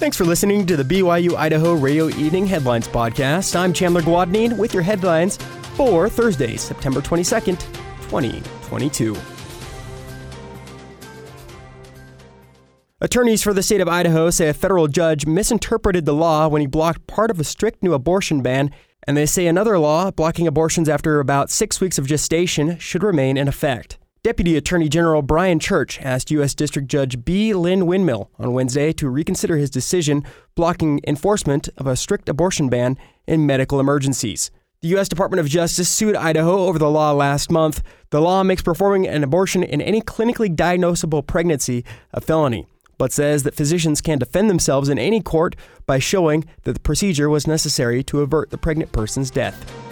Thanks for listening to the BYU Idaho Radio Evening Headlines Podcast. I'm Chandler Guadagnine with your headlines for Thursday, September 22nd, 2022. Attorneys for the state of Idaho say a federal judge misinterpreted the law when he blocked part of a strict new abortion ban, and they say another law blocking abortions after about six weeks of gestation should remain in effect. Deputy Attorney General Brian Church asked U.S. District Judge B. Lynn Winmill on Wednesday to reconsider his decision blocking enforcement of a strict abortion ban in medical emergencies. The U.S. Department of Justice sued Idaho over the law last month. The law makes performing an abortion in any clinically diagnosable pregnancy a felony, but says that physicians can defend themselves in any court by showing that the procedure was necessary to avert the pregnant person's death.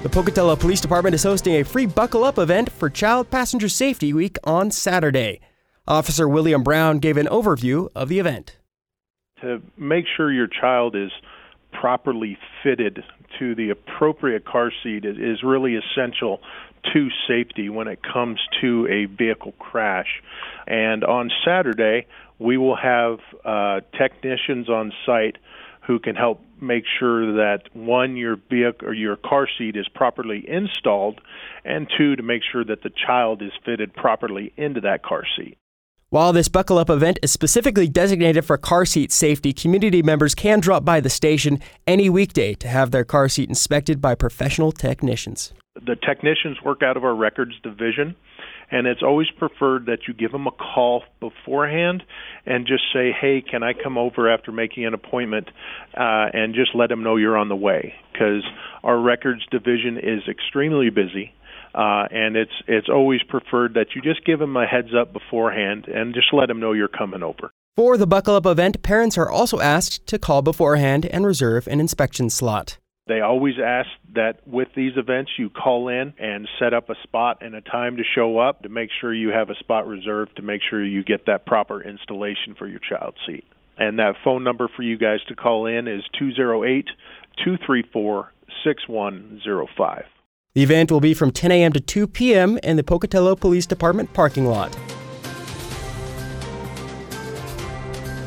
The Pocatello Police Department is hosting a free Buckle Up event for Child Passenger Safety Week on Saturday. Officer William Brown gave an overview of the event. To make sure your child is properly fitted to the appropriate car seat is really essential to safety when it comes to a vehicle crash. And on Saturday, we will have uh, technicians on site who can help make sure that one your vehicle or your car seat is properly installed and two to make sure that the child is fitted properly into that car seat. While this Buckle Up event is specifically designated for car seat safety, community members can drop by the station any weekday to have their car seat inspected by professional technicians. The technicians work out of our records division and it's always preferred that you give them a call beforehand and just say, "Hey, can I come over after making an appointment?" Uh, and just let them know you're on the way because our records division is extremely busy. Uh, and it's it's always preferred that you just give them a heads up beforehand and just let them know you're coming over. For the Buckle Up event, parents are also asked to call beforehand and reserve an inspection slot. They always ask that with these events you call in and set up a spot and a time to show up to make sure you have a spot reserved to make sure you get that proper installation for your child seat. And that phone number for you guys to call in is 208 234 6105. The event will be from 10 a.m. to 2 p.m. in the Pocatello Police Department parking lot.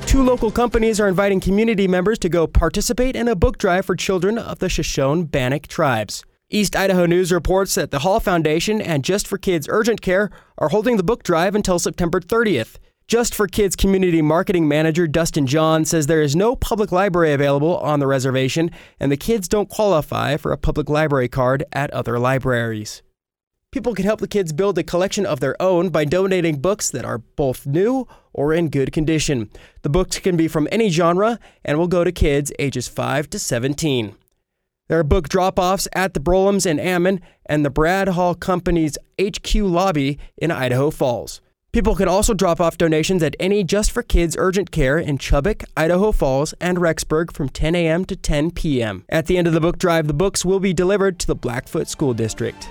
Two local companies are inviting community members to go participate in a book drive for children of the Shoshone Bannock tribes. East Idaho News reports that the Hall Foundation and Just for Kids Urgent Care are holding the book drive until September 30th. Just for Kids community marketing manager Dustin John says there is no public library available on the reservation and the kids don't qualify for a public library card at other libraries. People can help the kids build a collection of their own by donating books that are both new or in good condition. The books can be from any genre and will go to kids ages 5 to 17. There are book drop offs at the Broulim's in Ammon and the Brad Hall Company's HQ lobby in Idaho Falls. People can also drop off donations at any Just for Kids urgent care in Chubbuck, Idaho Falls, and Rexburg from 10 a.m. to 10 p.m. At the end of the book drive, the books will be delivered to the Blackfoot School District.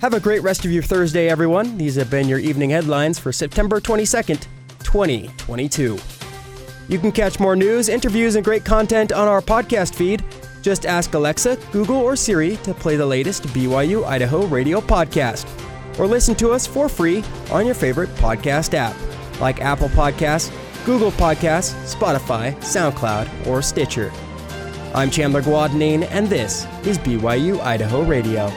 Have a great rest of your Thursday, everyone. These have been your evening headlines for September 22nd, 2022. You can catch more news, interviews, and great content on our podcast feed. Just ask Alexa, Google, or Siri to play the latest BYU Idaho radio podcast. Or listen to us for free on your favorite podcast app, like Apple Podcasts, Google Podcasts, Spotify, SoundCloud, or Stitcher. I'm Chandler Guadagnine, and this is BYU Idaho Radio.